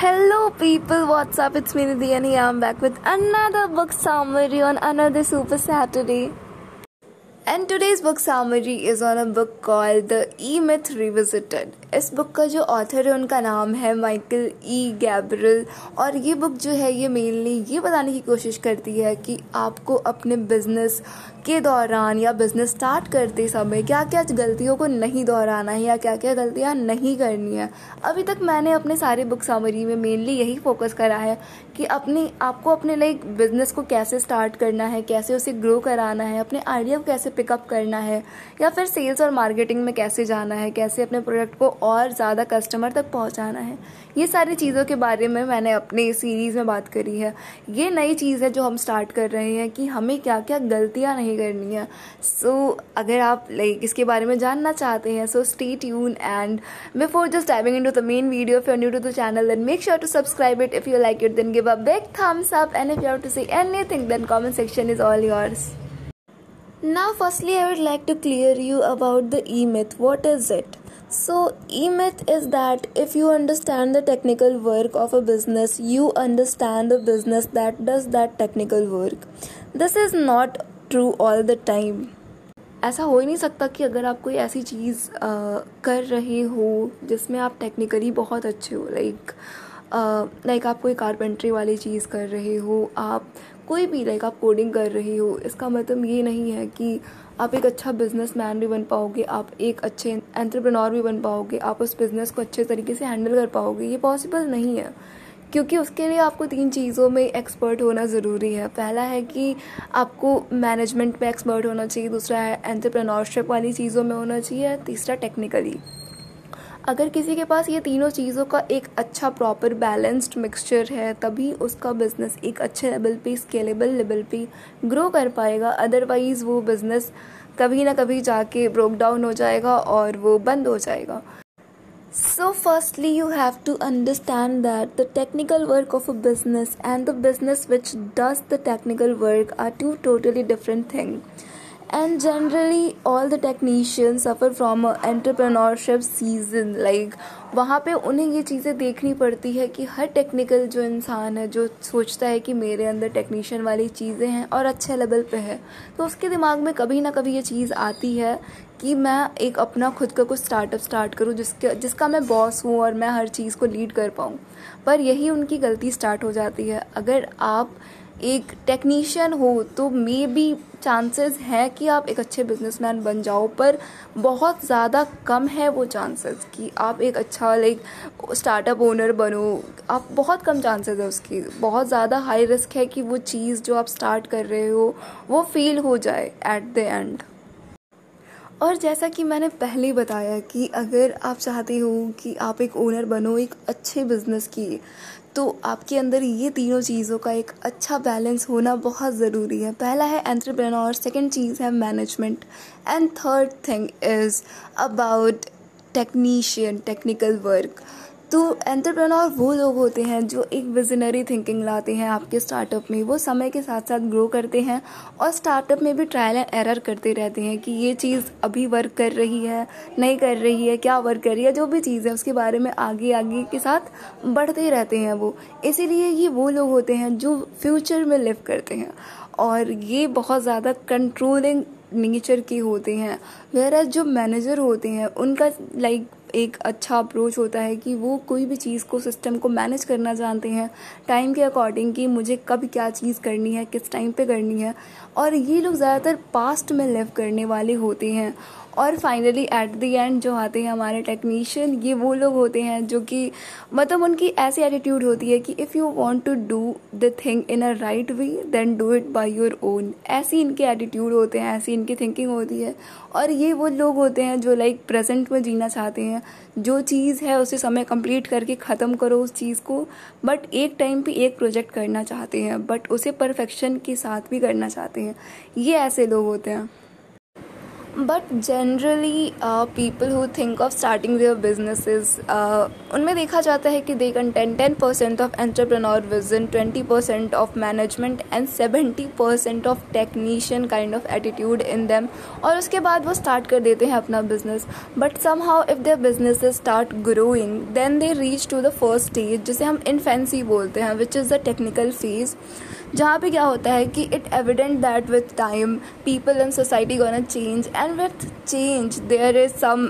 Hello, people. What's up? It's me, Nidhi, and here I'm back with another book summary on another Super Saturday. And today's book summary is on a book called The E Myth Revisited. इस book का जो author है, उनका नाम है Michael E गैब्रल और ये book जो है, ये मेनली ये बताने की कोशिश करती है कि आपको अपने बिज़नेस के दौरान या बिज़नेस स्टार्ट करते समय क्या क्या गलतियों को नहीं दोहराना है या क्या क्या गलतियाँ नहीं करनी है। अभी तक मैंने अपने सारे बुक समरी में मेनली यही फोकस करा है कि अपनी, आपको अपने लाइक बिज़नेस को कैसे स्टार्ट करना है, कैसे उसे ग्रो कराना है, अपने आइडिया को कैसे पिकअप करना है, या फिर सेल्स और मार्केटिंग में कैसे जाना है, कैसे अपने प्रोडक्ट को और ज़्यादा कस्टमर तक पहुंचाना है। ये सारी चीज़ों के बारे में मैंने अपने सीरीज़ में बात करी है। ये नई चीज़ है जो हम स्टार्ट कर रहे हैं कि हमें क्या क्या गलतियाँ नहीं करनी है। सो so, अगर आप लाइक इसके बारे में जानना चाहते हैं so stay tune and before just typing into the main video if you new to the channel then make sure to subscribe it if you like it then give a big thumbs up and if you to say anything then comment section is all yours Now, firstly, I would like to clear you about the E myth. What is it? So, E myth is that if you understand the technical work of a business, you understand the business that does that technical work. This is not true all the time. ऐसा हो ही नहीं सकता कि अगर आप कोई ऐसी चीज़ कर रहे हो जिसमें आप टेक्निकली बहुत अच्छे हो लाइक लाइक आप कोई कारपेंट्री वाली चीज़ कर रहे हो आप कोई भी लाइक आप कोडिंग कर रही हो, इसका मतलब ये नहीं है कि आप एक अच्छा बिज़नेस मैन भी बन पाओगे, आप एक अच्छे एंट्रप्रनोर भी बन पाओगे, आप उस बिज़नेस को अच्छे तरीके से हैंडल कर पाओगे, ये पॉसिबल नहीं है। क्योंकि उसके लिए आपको तीन चीज़ों में एक्सपर्ट होना ज़रूरी है। पहला है कि आपको मैनेजमेंट में एक्सपर्ट होना चाहिए, दूसरा है एंटरप्रेन्योरशिप वाली चीज़ों में होना चाहिए, तीसरा टेक्निकली अगर किसी के पास ये तीनों चीज़ों का एक अच्छा प्रॉपर बैलेंस्ड मिक्सचर है, तभी उसका बिज़नेस एक अच्छे लेवल पे स्केलेबल लेवल पे ग्रो कर पाएगा। अदरवाइज़ वो बिज़नेस कभी ना कभी जाके ब्रोक डाउन हो जाएगा और वो बंद हो जाएगा। So firstly you have to understand that the technical work of a business and the business which does the technical work are two totally different thing and generally, all the technicians suffer from entrepreneurship season. Like, वहाँ पे उन्हें ये चीज़ें देखनी पड़ती है कि हर technical जो इंसान है, जो सोचता है कि मेरे अंदर टेक्नीशियन वाली चीज़ें हैं और अच्छे लेवल पे है तो उसके दिमाग में कभी ना कभी ये चीज़ आती है कि मैं एक अपना खुद का कुछ स्टार्टअप स्टार्ट करूँ जिसके, जिसका मैं बॉस हूँ और मैं हर चीज़ को लीड कर पाऊँ। पर यही उनकी गलती स्टार्ट हो जाती है। अगर आप एक टेक्नीशियन हो तो मे बी चांसेस हैं कि आप एक अच्छे बिजनेसमैन बन जाओ, पर बहुत ज़्यादा कम है वो चांसेस कि आप एक अच्छा लाइक स्टार्टअप ओनर बनो। आप बहुत कम चांसेस है उसकी। बहुत ज़्यादा हाई रिस्क है कि वो चीज़ जो आप स्टार्ट कर रहे हो, वो फेल हो जाए एट द एंड और जैसा कि मैंने पहले बताया कि अगर आप चाहते हो कि आप एक ओनर बनो, एक अच्छे बिज़नेस की तो आपके अंदर ये तीनों चीज़ों का एक अच्छा बैलेंस होना बहुत ज़रूरी है। पहला है एंट्रप्रेनोर सेकंड चीज़ है management and third thing is about technician technical work तो एंटरप्रेन्योर वो लोग होते हैं जो एक विजनरी थिंकिंग लाते हैं आपके स्टार्टअप में। वो समय के साथ साथ ग्रो करते हैं और स्टार्टअप में भी ट्रायल एंड एरर करते रहते हैं कि ये चीज़ अभी वर्क कर रही है, नहीं कर रही है, क्या वर्क कर रही है, जो भी चीज़ है उसके बारे में आगे आगे के साथ बढ़ते रहते हैं वो। इसीलिए ये वो लोग होते हैं जो फ्यूचर में लिव करते हैं और ये बहुत ज़्यादा कंट्रोलिंग नेचर के होते हैं। वेर जो मैनेजर होते हैं, उनका लाइक एक अच्छा अप्रोच होता है कि वो कोई भी चीज़ को सिस्टम को मैनेज करना जानते हैं। टाइम के अकॉर्डिंग कि मुझे कब क्या चीज़ करनी है, किस टाइम पे करनी है। और ये लोग ज़्यादातर पास्ट में लिव करने वाले होते हैं। और फाइनली एट द एंड जो आते हैं हमारे टेक्नीशियन ये वो लोग होते हैं जो कि मतलब उनकी ऐसी एटीट्यूड होती है कि if you want to do the thing in a right way then do it by your own ऐसी इनके एटीट्यूड होते हैं, ऐसी इनकी थिंकिंग होती है। और ये वो लोग होते हैं जो लाइक प्रेजेंट में जीना चाहते हैं। जो चीज़ है, उसे समय कंप्लीट करके ख़त्म करो उस चीज़ को। बट एक टाइम पे एक प्रोजेक्ट करना चाहते हैं बट उसे परफेक्शन के साथ भी करना चाहते हैं। ये ऐसे लोग होते हैं। But generally people who think of starting their businesses उनमें देखा जाता है कि they content ten percent of entrepreneur vision twenty percent of management and seventy percent of technician kind of attitude in them और उसके बाद वो स्टार्ट कर देते हैं अपना business but somehow if their business start growing then they reach to the first stage जिसे हम इनफेंसी बोलते हैं which is the technical phase जहाँ पे क्या होता है कि it evident that with time people in society gonna change and with change there is some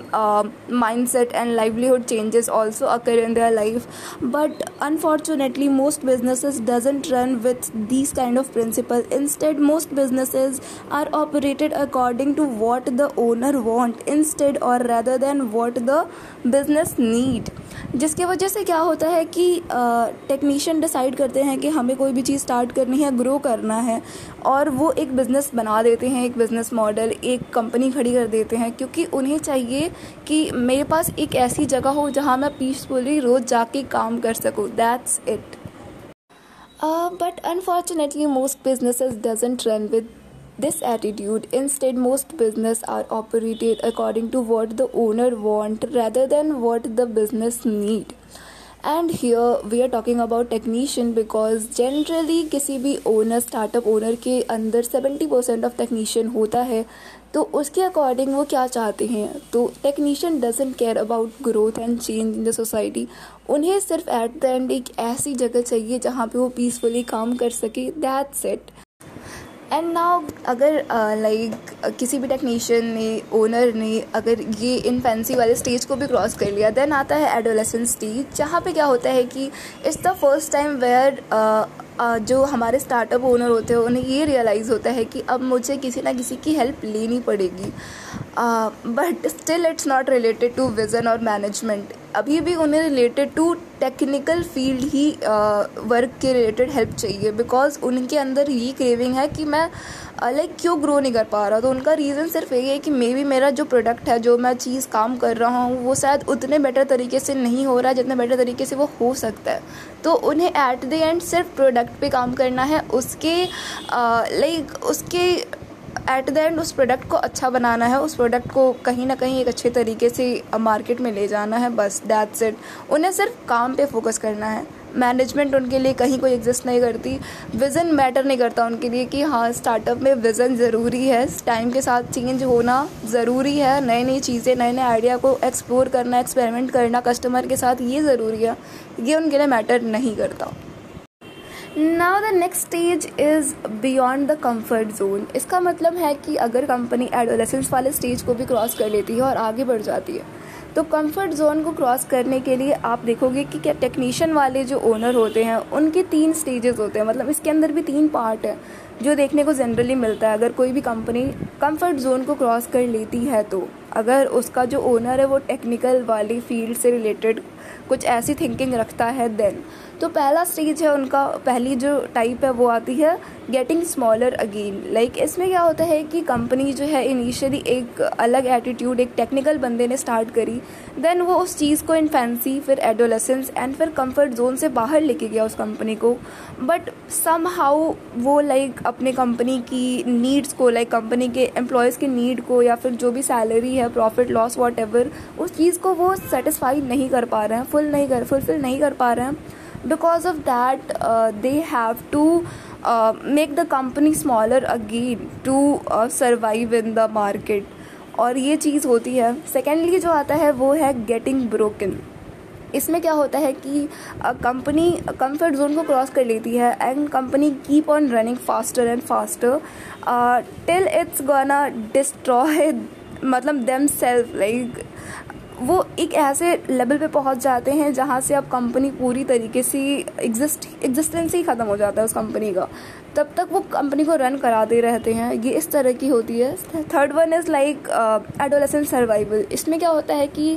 mindset and livelihood changes also occur in their life but unfortunately most businesses doesn't run with these kind of principle instead most businesses are operated according to what the owner want instead और rather than what the business need जिसकी वजह से क्या होता है कि technician uh, decide करते हैं कि हमें कोई भी चीज़ स्टार्ट कर करनी है ग्रो करना है और वो एक बिज़नेस बना देते हैं, एक बिज़नेस मॉडल एक कंपनी खड़ी कर देते हैं क्योंकि उन्हें चाहिए कि मेरे पास एक ऐसी जगह हो जहाँ मैं पीसफुली रोज़ जाके काम कर सकूँ। That's it but unfortunately most businesses doesn't run with this attitude. Instead, most business are operated according to what the owner want rather than what the business need. And here we are talking about technician because generally किसी भी owner startup owner के अंदर seventy percent of technician होता है। तो उसके according वो क्या चाहते हैं? तो technician doesn't care about growth and change in the society उन्हें सिर्फ़ एट द एंड एक ऐसी जगह चाहिए जहाँ पे वो पीसफुली काम कर सके। दैट्स इट एंड नाउ अगर लाइक uh, like, किसी भी टेक्नीशियन ने ओनर ने अगर ये इन फैंसी वाले स्टेज को भी क्रॉस कर लिया देन आता है एडोलेसन स्टेज जहाँ पे क्या होता है कि it's the first time where जो हमारे स्टार्टअप ओनर होते हैं उन्हें ये रियलाइज़ होता है कि अब मुझे किसी ना किसी की हेल्प लेनी पड़ेगी। But still it's not related to vision और मैनेजमेंट अभी भी उन्हें रिलेटेड टू टेक्निकल फ़ील्ड ही वर्क के रिलेटेड हेल्प चाहिए। बिकॉज़ उनके अंदर ये क्रेविंग है कि मैं लाइक क्यों ग्रो नहीं कर पा रहा? तो उनका रीज़न सिर्फ़ यही है कि मे बी मेरा जो प्रोडक्ट है, जो मैं चीज़ काम कर रहा हूँ, वो शायद उतने बेटर तरीके से नहीं हो रहा है जितने बेटर तरीके से वो हो सकता है। तो उन्हें एट द एंड सिर्फ़ प्रोडक्ट पे काम करना है, उसके लाइक उसके एट द एंड उस प्रोडक्ट को अच्छा बनाना है, उस प्रोडक्ट को कहीं ना कहीं एक अच्छे तरीके से मार्केट में ले जाना है, बस दैट्स इट उन्हें सिर्फ़ काम पे फोकस करना है। मैनेजमेंट उनके लिए कहीं कोई एग्जिस्ट नहीं करती। विज़न मैटर नहीं करता उनके लिए कि हाँ स्टार्टअप में विज़न ज़रूरी है। टाइम के साथ चेंज होना ज़रूरी है। नई नई चीज़ें नए नए आइडिया को एक्सप्लोर करना एक्सपेरिमेंट करना कस्टमर के साथ ये ज़रूरी है। ये उनके लिए मैटर नहीं करता। Now the next stage is beyond the comfort zone इसका मतलब है कि अगर कंपनी एडोलेसेंस वाले स्टेज को भी क्रॉस कर लेती है और आगे बढ़ जाती है तो कंफर्ट जोन को क्रॉस करने के लिए आप देखोगे कि क्या टेक्नीशियन वाले जो ओनर होते हैं, उनके तीन स्टेजेस होते हैं। मतलब इसके अंदर भी तीन पार्ट है, जो देखने को जनरली मिलता है। अगर कोई भी कंपनी कंफर्ट जोन को क्रॉस कर लेती है तो अगर उसका जो ओनर है, वो टेक्निकल वाली फ़ील्ड से रिलेटेड कुछ ऐसी थिंकिंग रखता है देन। तो पहला स्टेज है उनका, पहली जो टाइप है वो आती है गेटिंग स्मॉलर अगेन लाइक इसमें क्या होता है कि कंपनी जो है इनिशियली एक अलग एटीट्यूड एक टेक्निकल बंदे ने स्टार्ट करी. देन वो उस चीज़ को इन फैंसी फिर एडोलेसेंस एंड फिर कंफर्ट जोन से बाहर लेके गया उस कंपनी को. बट सम हाउ वो लाइक like, अपने कंपनी की नीड्स को लाइक like, कंपनी के एम्प्लॉयज़ के नीड को या फिर जो भी सैलरी है प्रॉफिट लॉस वॉट उस चीज़ को वो सेटिस्फाई नहीं कर पा रहे हैं फुल नहीं कर फुलफिल नहीं कर पा रहे हैं. Because of that they have to the company smaller again to uh, survive in the market. और ये चीज़ होती है। सेकेंडली जो आता है वो है गेटिंग ब्रोकन इसमें क्या होता है कि कंपनी कंफर्ट जोन को क्रॉस कर लेती है and company keep on running faster and faster till it's gonna destroy मतलब देम सेल्फ लाइक वो एक ऐसे लेवल पे पहुँच जाते हैं जहाँ से अब कंपनी पूरी तरीके से एग्जिस्ट एग्जिस्टेंस ही ख़त्म हो जाता है उस कंपनी का। तब तक वो कंपनी को रन कराते रहते हैं। ये इस तरह की होती है। Third one is like adolescent survival इसमें क्या होता है कि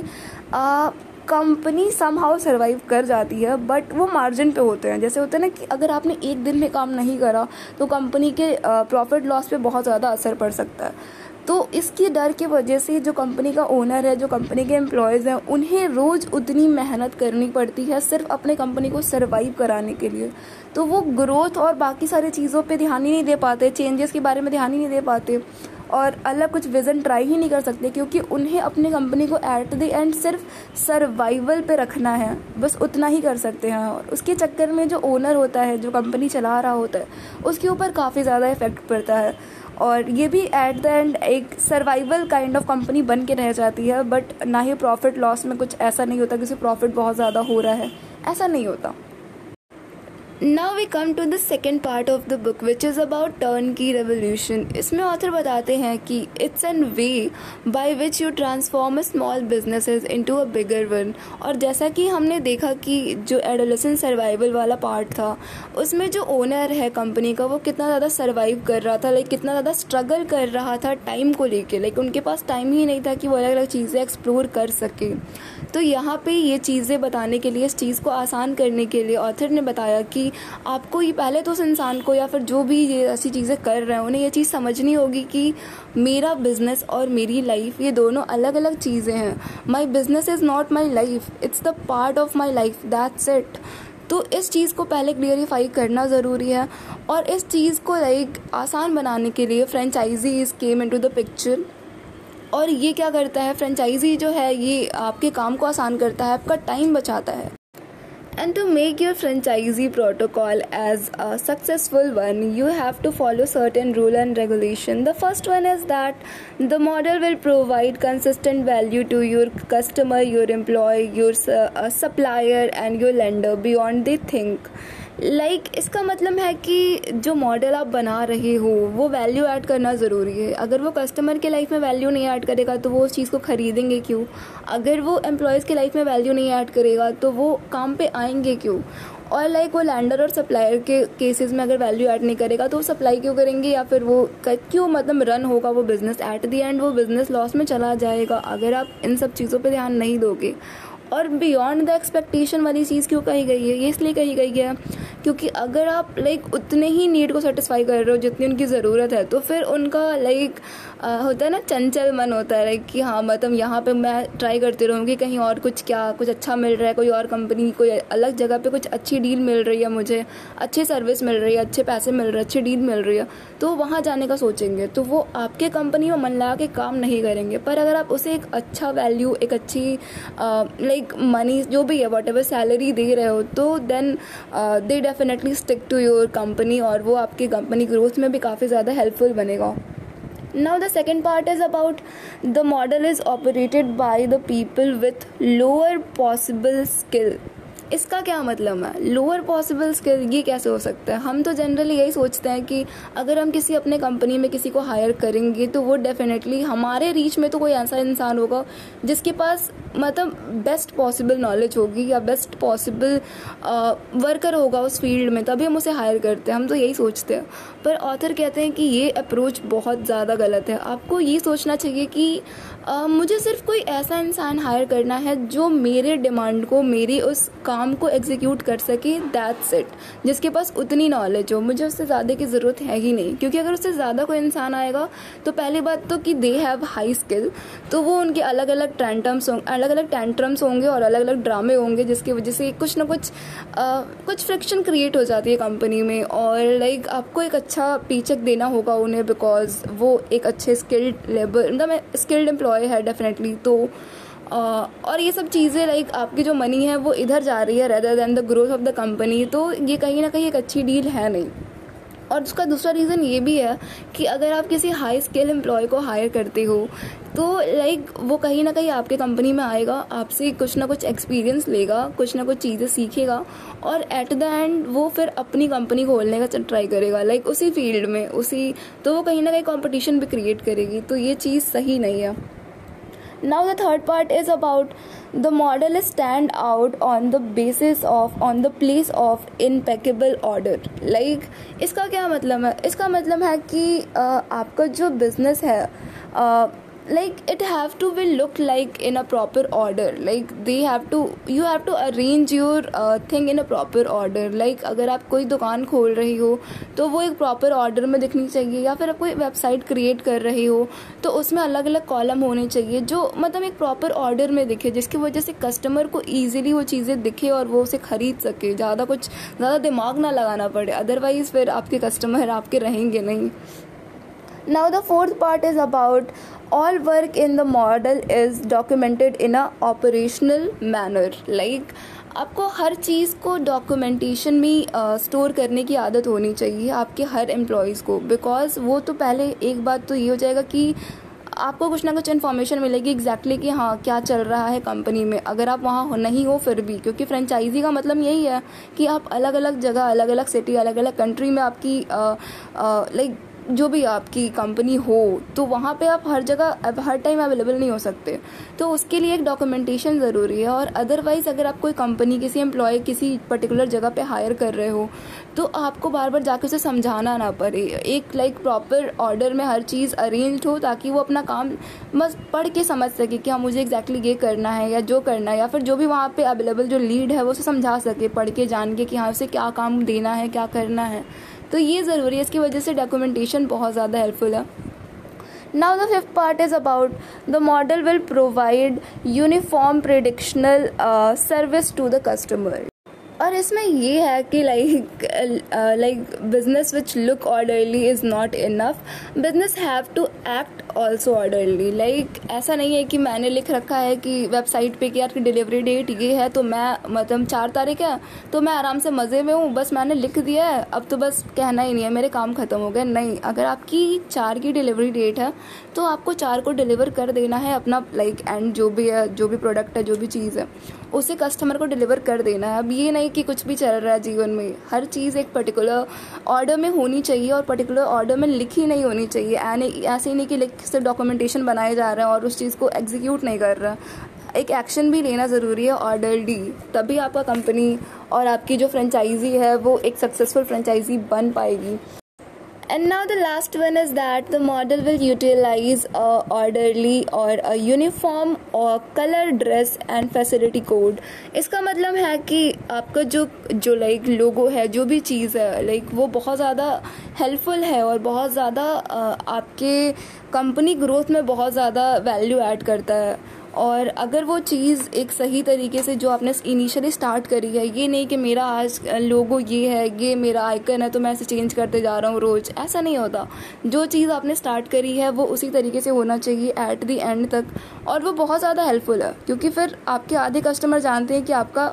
कंपनी सम हाउ सर्वाइव कर जाती है बट वो मार्जिन पे होते हैं। जैसे होता है ना कि अगर आपने एक दिन में काम नहीं करा तो कंपनी के प्रॉफिट लॉस पे बहुत ज़्यादा असर पड़ सकता है। तो इसकी डर की वजह से जो कंपनी का ओनर है, जो कंपनी के एम्प्लॉयज़ हैं, उन्हें रोज़ उतनी मेहनत करनी पड़ती है सिर्फ़ अपने कंपनी को सर्वाइव कराने के लिए। तो वो ग्रोथ और बाकी सारी चीज़ों पे ध्यान ही नहीं दे पाते चेंजेस के बारे में ध्यान ही नहीं दे पाते और अलग कुछ विज़न ट्राई ही नहीं कर सकते क्योंकि उन्हें अपनी कंपनी को एट द एंड सिर्फ़ सर्वाइवल पे रखना है, बस उतना ही कर सकते हैं। और उसके चक्कर में जो ओनर होता है, जो कंपनी चला रहा होता है, उसके ऊपर काफ़ी ज़्यादा इफ़ेक्ट पड़ता है। और ये भी एट द एंड एक सर्वाइवल काइंड ऑफ़ कंपनी बन के रह जाती है बट ना ही प्रॉफिट लॉस में कुछ ऐसा नहीं होता कि उसे प्रॉफिट बहुत ज़्यादा हो रहा है। ऐसा नहीं होता। Now we come to the second part of the book which is about turnkey revolution इसमें ऑथर बताते हैं कि it's an way by which you transform small businesses into a bigger one और जैसा कि हमने देखा कि जो एडोलेसन सर्वाइवल वाला पार्ट था, उसमें जो ओनर है कंपनी का, वो कितना ज़्यादा सर्वाइव कर रहा था लाइक कितना ज़्यादा स्ट्रगल कर रहा था टाइम को लेके. लाइक उनके पास टाइम ही नहीं था कि वो अलग अलग चीज़ें एक्सप्लोर कर सके. तो यहाँ पे ये चीज़ें बताने के लिए, इस चीज़ को आसान करने के लिए ऑथर ने बताया कि आपको ये पहले तो उस इंसान को या फिर जो भी ये ऐसी चीज़ें कर रहे हैं, उन्हें ये चीज़ समझनी होगी कि मेरा बिज़नेस और मेरी लाइफ ये दोनों अलग अलग चीज़ें हैं। My business is not my life it's the part of my life that's it तो इस चीज़ को पहले क्लियरिफाई करना ज़रूरी है और इस चीज़ को लाइक आसान बनाने के लिए franchisee is came into the picture और ये क्या करता है फ्रेंचाइजी जो है ये आपके काम को आसान करता है आपका टाइम बचाता है And to make your franchisee protocol as a successful one, you have to follow certain rule and regulation. The first one is that the model will provide consistent value to your customer, your employee, your uh, supplier, and your lender beyond they think. Like like, इसका मतलब है कि जो model आप बना रहे हो वो वैल्यू ऐड करना ज़रूरी है। अगर वो कस्टमर के लाइफ में वैल्यू नहीं ऐड करेगा तो वो उस चीज़ को ख़रीदेंगे क्यों? अगर वो एम्प्लॉयज़ के लाइफ में वैल्यू नहीं ऐड करेगा तो वो काम पे आएँगे क्यों? और लाइक वो लैंडर और सप्लायर के केसेस में अगर वैल्यू ऐड नहीं करेगा तो वो सप्लाई क्यों करेंगे? या फिर वो क्यों मतलब रन होगा वो बिज़नेस एट दी एंड वो बिज़नेस लॉस में चला जाएगा। अगर आप इन सब चीज़ों पर ध्यान नहीं दोगे और बियॉन्ड द एक्सपेक्टेशन वाली चीज़ क्यों कही गई है? ये इसलिए कही गई है क्योंकि अगर आप लाइक उतने ही नीड को सेटिस्फाई कर रहे हो जितनी उनकी ज़रूरत है तो फिर उनका लाइक होता है ना, चंचल मन होता है लाइक कि हाँ मतलब यहाँ पे मैं ट्राई करती रहूँ कि कहीं और कुछ क्या, कुछ अच्छा मिल रहा है, कोई और कंपनी कोई अलग जगह पे कुछ अच्छी डील मिल रही है मुझे, अच्छी सर्विस मिल रही है, अच्छे पैसे मिल रहे हैं, अच्छी डील मिल रही है तो वहाँ जाने का सोचेंगे तो वो आपके कंपनी में मन लगा के काम नहीं करेंगे। पर अगर आप उसे एक अच्छा वैल्यू एक अच्छी लाइक मनी जो भी है वॉट एवर सैलरी दे रहे हो तो then they definitely stick to your company और वो आपकी कंपनी ग्रोथ में भी काफ़ी ज़्यादा हेल्पफुल बनेगा। Now the second part is about the model is operated by the people with lower possible skill इसका क्या मतलब है? लोअर पॉसिबल स्किल ये कैसे हो सकता है? हम तो जनरली यही सोचते हैं कि अगर हम किसी अपने कंपनी में किसी को हायर करेंगे तो वो डेफिनेटली हमारे रीच में तो कोई ऐसा इंसान होगा जिसके पास मतलब बेस्ट पॉसिबल नॉलेज होगी या बेस्ट पॉसिबल वर्कर होगा उस फ़ील्ड में तभी हम उसे हायर करते हैं। हम तो यही सोचते हैं। पर ऑथर कहते हैं कि ये अप्रोच बहुत ज़्यादा गलत है। आपको ये सोचना चाहिए कि आ, मुझे सिर्फ़ कोई ऐसा इंसान हायर करना है जो मेरे डिमांड को मेरी उस काम को एग्जीक्यूट कर सके दैट्स इट जिसके पास उतनी नॉलेज हो मुझे उससे ज़्यादा की ज़रूरत है ही नहीं। क्योंकि अगर उससे ज़्यादा कोई इंसान आएगा तो पहली बात तो कि दे हैव हाई स्किल तो वो उनके अलग अलग टैंटम्स अलग अलग टेंट्रम्स होंगे और अलग अलग ड्रामे होंगे जिसकी वजह से कुछ ना कुछ आ, कुछ फ्रिक्शन क्रिएट हो जाती है कंपनी में। और लाइक आपको एक अच्छा पीचक देना होगा उन्हें बिकॉज़ वो एक अच्छे स्किल्ड लेबर मतलब स्किल्ड एम्प्लॉय है डेफिनेटली तो और ये सब चीज़ें लाइक आपकी जो मनी है, वो इधर जा रही है rather than the growth of the company तो ये कहीं ना कहीं एक अच्छी डील है नहीं। और उसका दूसरा रीज़न ये भी है कि अगर आप किसी हाई स्केल एम्प्लॉय को हायर करते हो तो लाइक वो कहीं ना कहीं आपके कंपनी में आएगा, आपसे कुछ ना कुछ एक्सपीरियंस लेगा, कुछ ना कुछ चीज़ें सीखेगा, और एट द एंड वो फिर अपनी कंपनी खोलने का ट्राई करेगा लाइक उसी फ़ील्ड में, उसी तो वो कहीं ना कहीं कॉम्पिटिशन भी क्रिएट करेगी तो ये चीज़ सही नहीं है। Now the third part is about the model stand out on the basis of on the place of impeccable order like इसका क्या मतलब है इसका मतलब है कि uh, आपका जो बिज़नेस है uh, like it have to be look like in a proper order. Like they have to you have to arrange your uh, thing in a proper order. Like अगर आप कोई दुकान खोल रही हो तो वो एक प्रॉपर ऑर्डर में दिखनी चाहिए या फिर आप कोई वेबसाइट क्रिएट कर रही हो तो उसमें अलग अलग कॉलम होने चाहिए जो मतलब एक प्रॉपर ऑर्डर में दिखे जिसकी वजह से कस्टमर को ईजिली वो चीज़ें दिखे और वो उसे खरीद सके। ज़्यादा कुछ ज़्यादा दिमाग ना लगाना पड़े। अदरवाइज़ फिर आपके कस्टमर आपके रहेंगे नहीं। Now, the fourth part is about all work in the model is documented in a operational manner. Like आपको हर चीज़ को डॉक्यूमेंटेशन में स्टोर uh, करने की आदत होनी चाहिए आपके हर एम्प्लॉयज़ को। बिकॉज़ वो तो पहले एक बात तो ये हो जाएगा कि आपको कुछ ना कुछ इन्फॉर्मेशन मिलेगी एग्जैक्टली exactly कि हाँ क्या चल रहा है कंपनी में। अगर आप वहाँ नहीं हो फिर भी। क्योंकि फ्रेंचाइजी का मतलब यही है कि आप अलग अलग जगह अलग अलग सिटी अलग अलग कंट्री में आपकी लाइक जो भी आपकी कंपनी हो तो वहाँ पे आप हर जगह हर टाइम अवेलेबल नहीं हो सकते। तो उसके लिए एक डॉक्यूमेंटेशन ज़रूरी है और अदरवाइज़ अगर आप कोई कंपनी किसी एम्प्लॉय किसी पर्टिकुलर जगह पे हायर कर रहे हो तो आपको बार बार जाकर उसे समझाना ना पड़े। एक लाइक प्रॉपर ऑर्डर में हर चीज़ अरेंज हो ताकि वो अपना काम बस पढ़ के समझ सके कि हाँ मुझे एग्जैक्टली exactly ये करना है या जो करना है, या फिर जो भी वहाँ पर अवेलेबल जो लीड है, वो उसे समझा सके, पढ़ के जान के कि हाँ उसे क्या काम देना है, क्या करना है। तो ये ज़रूरी है, इसकी वजह से डॉक्यूमेंटेशन बहुत ज़्यादा हेल्पफुल है। Now the fifth part is about the model will provide uniform predictional service to the customer इसमें ये है कि like like business which look orderly is not enough business have to act also orderly like ऐसा नहीं है कि मैंने लिख रखा है कि वेबसाइट पे कि यार डिलीवरी डेट ये है तो मैं मतलब चार तारीख है तो मैं आराम से मज़े में हूँ, बस मैंने लिख दिया है, अब तो बस कहना ही नहीं है, मेरे काम ख़त्म हो गए। नहीं, अगर आपकी चार की डिलीवरी डेट है तो आपको चार को डिलीवर कर देना है अपना लाइक एंड जो भी है, जो भी प्रोडक्ट है, जो भी चीज़ है, उसे कस्टमर को डिलीवर कर देना है। अब ये नहीं कि कुछ भी चल रहा है जीवन में, हर चीज़ एक पर्टिकुलर ऑर्डर में होनी चाहिए और पर्टिकुलर ऑर्डर में लिखी नहीं होनी चाहिए। ऐसे ही नहीं कि लिख से डॉक्यूमेंटेशन बनाए जा रहे हैं और उस चीज़ को एग्जीक्यूट नहीं कर रहा एक एक्शन भी लेना ज़रूरी है ऑर्डर डी तभी आपका कंपनी और आपकी जो फ्रेंचाइजी है, वो एक सक्सेसफुल फ्रेंचाइजी बन पाएगी। And now the last one is that the model will utilize a orderly or a uniform or color dress and facility code इसका मतलब है कि आपका जो जो लाइक लोगो है जो भी चीज़ है लाइक वो बहुत ज़्यादा हेल्पफुल है और बहुत ज़्यादा आपके कंपनी ग्रोथ में बहुत ज़्यादा वैल्यू ऐड करता है और अगर वो चीज़ एक सही तरीके से जो आपने इनिशियली स्टार्ट करी है, ये नहीं कि मेरा आज लोगो ये है, ये मेरा आइकन है तो मैं इसे चेंज करते जा रहा हूँ रोज़, ऐसा नहीं होता। जो चीज़ आपने स्टार्ट करी है, वो उसी तरीके से होना चाहिए एट दी एंड तक, और वो बहुत ज़्यादा हेल्पफुल है, क्योंकि फिर आपके आधे कस्टमर जानते हैं कि आपका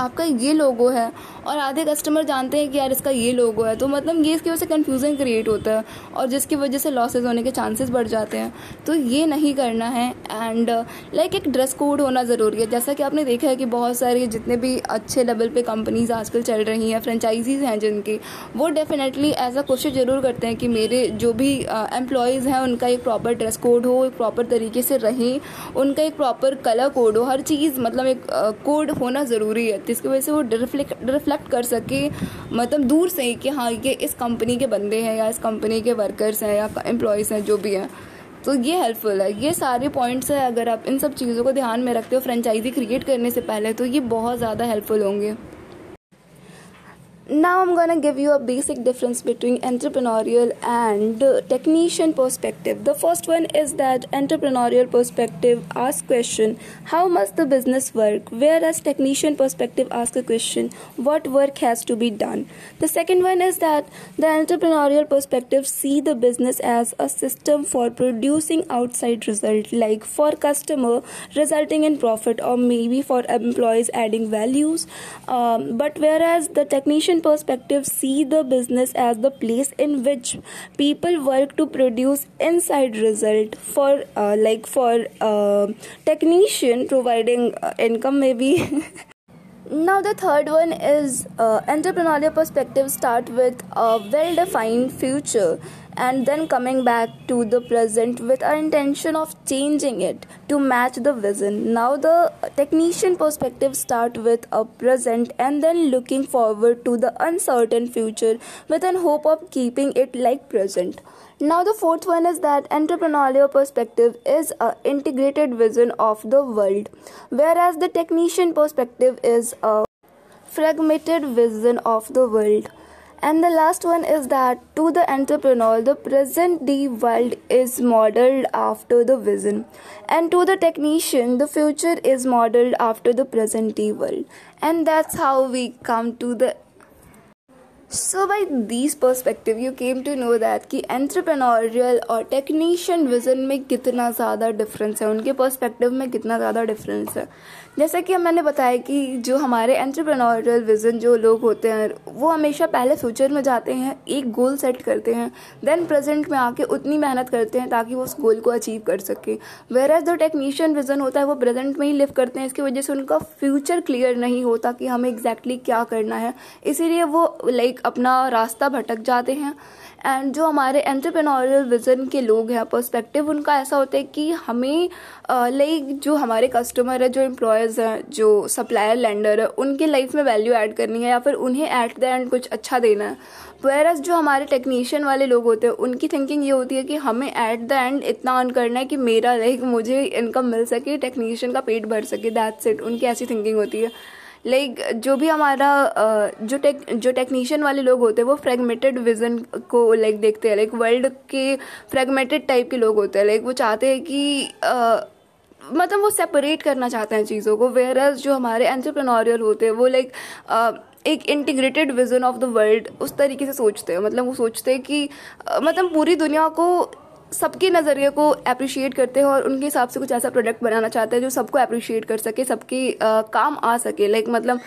आपका ये लोगो है और आधे कस्टमर जानते हैं कि यार इसका ये लोगो है तो मतलब ये इसकी वजह से कन्फ्यूज़न क्रिएट होता है और जिसकी वजह से लॉसेज होने के चांसेस बढ़ जाते हैं। तो ये नहीं करना है एंड लाइक एक ड्रेस कोड होना ज़रूरी है। जैसा कि आपने देखा है कि बहुत सारे जितने भी अच्छे लेवल पे कंपनीज़ आजकल चल रही हैं फ्रेंचाइजीज हैं जिनकी, वो डेफिनेटली ऐसा कोशिश ज़रूर करते हैं कि मेरे जो भी एम्प्लॉयज़ हैं, उनका एक प्रॉपर ड्रेस कोड हो, एक प्रॉपर तरीके से रहें, उनका एक प्रॉपर कलर कोड हो, हर चीज़ मतलब एक कोड होना ज़रूरी है। जिसकी वजह से वो रिफ्लेक्ट रिफ्लेक्ट कर सके मतलब दूर से ही कि हाँ ये इस कंपनी के बंदे हैं या इस कंपनी के वर्कर्स हैं या एम्प्लॉयज़ हैं, जो भी हैं। तो ये हेल्पफुल है। ये सारे पॉइंट्स हैं, अगर आप इन सब चीज़ों को ध्यान में रखते हो फ्रेंचाइजी क्रिएट करने से पहले तो ये बहुत ज़्यादा हेल्पफुल होंगे। Now i'm gonna give you a basic difference between entrepreneurial and uh, technician perspective. The first one is that entrepreneurial perspective asks question how must the business work? Whereas technician perspective asks a question what work has to be done? The second one is that the entrepreneurial perspective see the business as a system for producing outside result like for customer resulting in profit or maybe for employees adding values. Um, but whereas the technician perspective see the business as the place in which people work to produce inside result. For uh, like for uh, technician providing uh, income maybe now the third one is uh, entrepreneurial perspective start with a well defined future and then coming back to the present with our intention of changing it to match the vision. Now, the technician perspective start with a present and then looking forward to the uncertain future with an hope of keeping it like present. Now, the fourth one is that entrepreneurial perspective is a integrated vision of the world, whereas the technician perspective is a fragmented vision of the world. And the last one is that to the entrepreneur, the present day world is modeled after the vision, and to the technician, the future is modeled after the present day world. And that's how we come to the So, by these perspective, you came to know that कि entrepreneurial और technician vision में कितना ज़्यादा difference है उनके perspective में कितना ज़्यादा डिफरेंस है जैसा कि मैंने बताया कि जो हमारे एंट्रप्रेन्योरियल विजन जो लोग होते हैं वो हमेशा पहले फ्यूचर में जाते हैं एक गोल सेट करते हैं देन प्रेजेंट में आके उतनी मेहनत करते हैं ताकि वो उस गोल को अचीव कर सके वेर एज जो टेक्नीशियन विजन होता है वो प्रेजेंट में ही लिव करते हैं इसकी वजह से उनका फ्यूचर क्लियर नहीं होता कि हमें एग्जैक्टली exactly क्या करना है इसीलिए वो लाइक अपना रास्ता भटक जाते हैं। एंड जो हमारे एंटरप्रेन्योरियल विजन के लोग हैं पर्सपेक्टिव उनका ऐसा होता है कि हमें लाइक जो हमारे कस्टमर है, जो एम्प्लॉयज़ हैं, जो सप्लायर लैंडर है, उनके लाइफ में वैल्यू ऐड करनी है या फिर उन्हें एट द एंड कुछ अच्छा देना है। वेरस जो हमारे टेक्नीशियन वाले लोग होते हैं, उनकी थिंकिंग ये होती है कि हमें एट द एंड इतना अर्न करना है कि मेरा लाइक मुझे इनकम मिल सके टेक्नीशियन का पेट भर सके दैट्स इट उनकी ऐसी थिंकिंग होती है। लाइक like, जो भी हमारा जो टेक जो टेक्नीशियन वाले लोग होते हैं वो फ्रेगमेंटेड विजन को लाइक like, देखते हैं। लाइक वर्ल्ड के फ्रेगमेंटेड टाइप के लोग होते हैं। लाइक वो चाहते हैं कि मतलब वो सेपरेट करना चाहते हैं चीज़ों को। वेयर जो हमारे एंटरप्रेन्योरियल होते हैं वो लाइक एक integrated vision of the world उस तरीके से सोचते हैं। मतलब वो सोचते हैं कि मतलब पूरी दुनिया को सबके नज़रिए को अप्रिशिएट करते हैं और उनके हिसाब से कुछ ऐसा प्रोडक्ट बनाना चाहते हैं जो सबको अप्रिशिएट कर सके, सबके काम आ सके। लाइक मतलब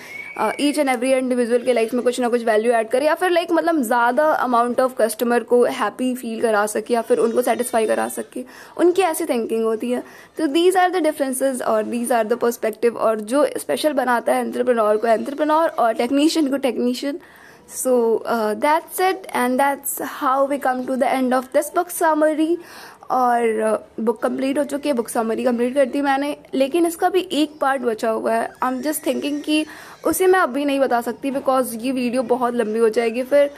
ईच एंड एवरी इंडिविजुअल के लाइफ में कुछ ना कुछ वैल्यू ऐड करे या फिर लाइक मतलब ज़्यादा अमाउंट ऑफ़ कस्टमर को हैप्पी फील करा सके या फिर उनको सेटिस्फाई करा सके। उनकी ऐसी थिंकिंग होती है। तो दीज आर द डिफरेंसेज और दीज आर द पर्सपेक्टिव और जो स्पेशल बनाता है एंट्रप्रनोर को एंट्रप्रनोर और टेक्नीशियन को technician so uh, that's it and that's how we come to the end of this book summary. और बुक कंप्लीट कंप्लीट हो चुकी है बुक समरी कंप्लीट कर दी मैंने लेकिन इसका भी एक पार्ट बचा हुआ है। आई एम जस्ट थिंकिंग कि उसे मैं अभी नहीं बता सकती बिकॉज़ ये वीडियो बहुत लंबी हो जाएगी फिर